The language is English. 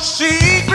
see